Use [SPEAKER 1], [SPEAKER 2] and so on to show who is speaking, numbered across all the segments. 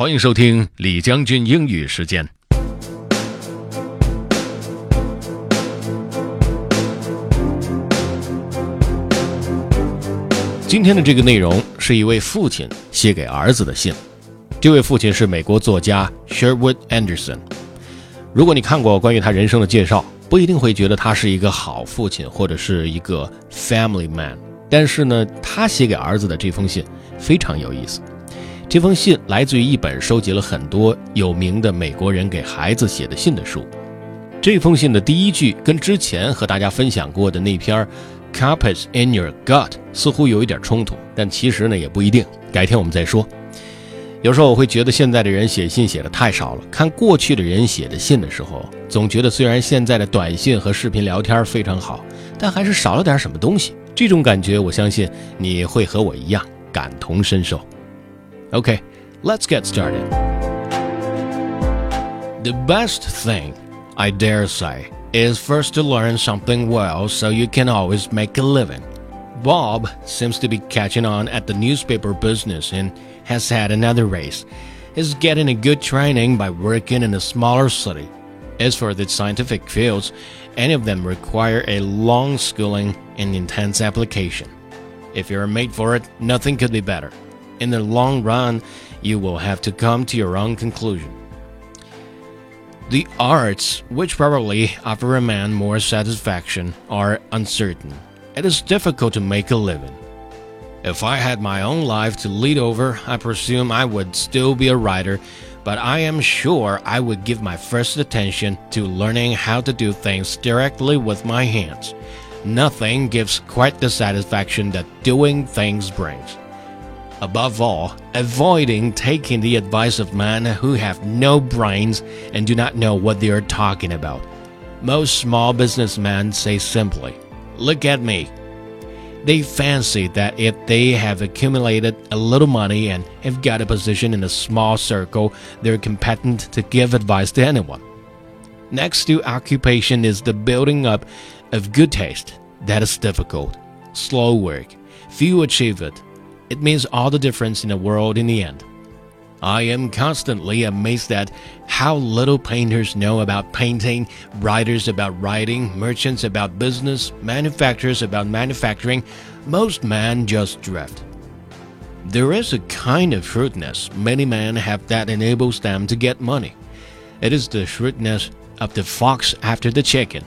[SPEAKER 1] 欢迎收听李将军英语时间。今天的这个内容是一位父亲写给儿子的信。这位父亲是美国作家 Sherwood Anderson。如果你看过关于他人生的介绍，不一定会觉得他是一个好父亲或者是一个 family man。但是呢，他写给儿子的这封信非常有意思。这封信来自于一本收集了很多有名的美国人给孩子写的信的书。这封信的第一句跟之前和大家分享过的那篇。Carpets in your gut 似乎有一点冲突，但其实呢也不一定。改天我们再说。有时候我会觉得现在的人写信写的太少了。看过去的人写的信的时候，总觉得虽然现在的短信和视频聊天非常好，但还是少了点什么东西。这种感觉，我相信你会和我一样感同身受。OK，let's get started. The best thing, I dare say. is first to learn something well so you can always make a living. Bob seems to be catching on at the newspaper business and has had another race. He's getting a good training by working in a smaller city. As for the scientific fields, any of them require a long schooling and intense application. If you're made for it, nothing could be better. In the long run, you will have to come to your own conclusion. The arts, which probably offer a man more satisfaction, are uncertain. It is difficult to make a living. If I had my own life to lead over, I presume I would still be a writer, but I am sure I would give my first attention to learning how to do things directly with my hands. Nothing gives quite the satisfaction that doing things brings. Above all, avoiding taking the advice of men who have no brains and do not know what they are talking about. Most small businessmen say simply, Look at me. They fancy that if they have accumulated a little money and have got a position in a small circle, they're competent to give advice to anyone. Next to occupation is the building up of good taste. That is difficult, slow work. Few achieve it it means all the difference in the world in the end. I am constantly amazed at how little painters know about painting, writers about writing, merchants about business, manufacturers about manufacturing. Most men just drift. There is a kind of shrewdness many men have that enables them to get money. It is the shrewdness of the fox after the chicken.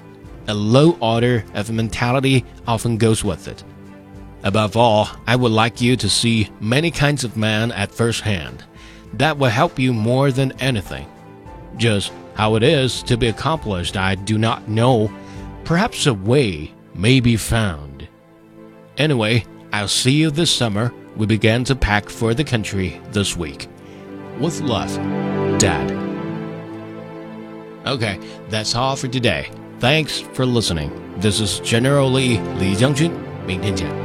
[SPEAKER 1] A low order of mentality often goes with it. Above all, I would like you to see many kinds of men at first hand. That will help you more than anything. Just how it is to be accomplished, I do not know. Perhaps a way may be found. Anyway, I'll see you this summer. We began to pack for the country this week. With love, Dad. Okay, that's all for today. Thanks for listening. This is General Lee Li Jiangjun. 明天见。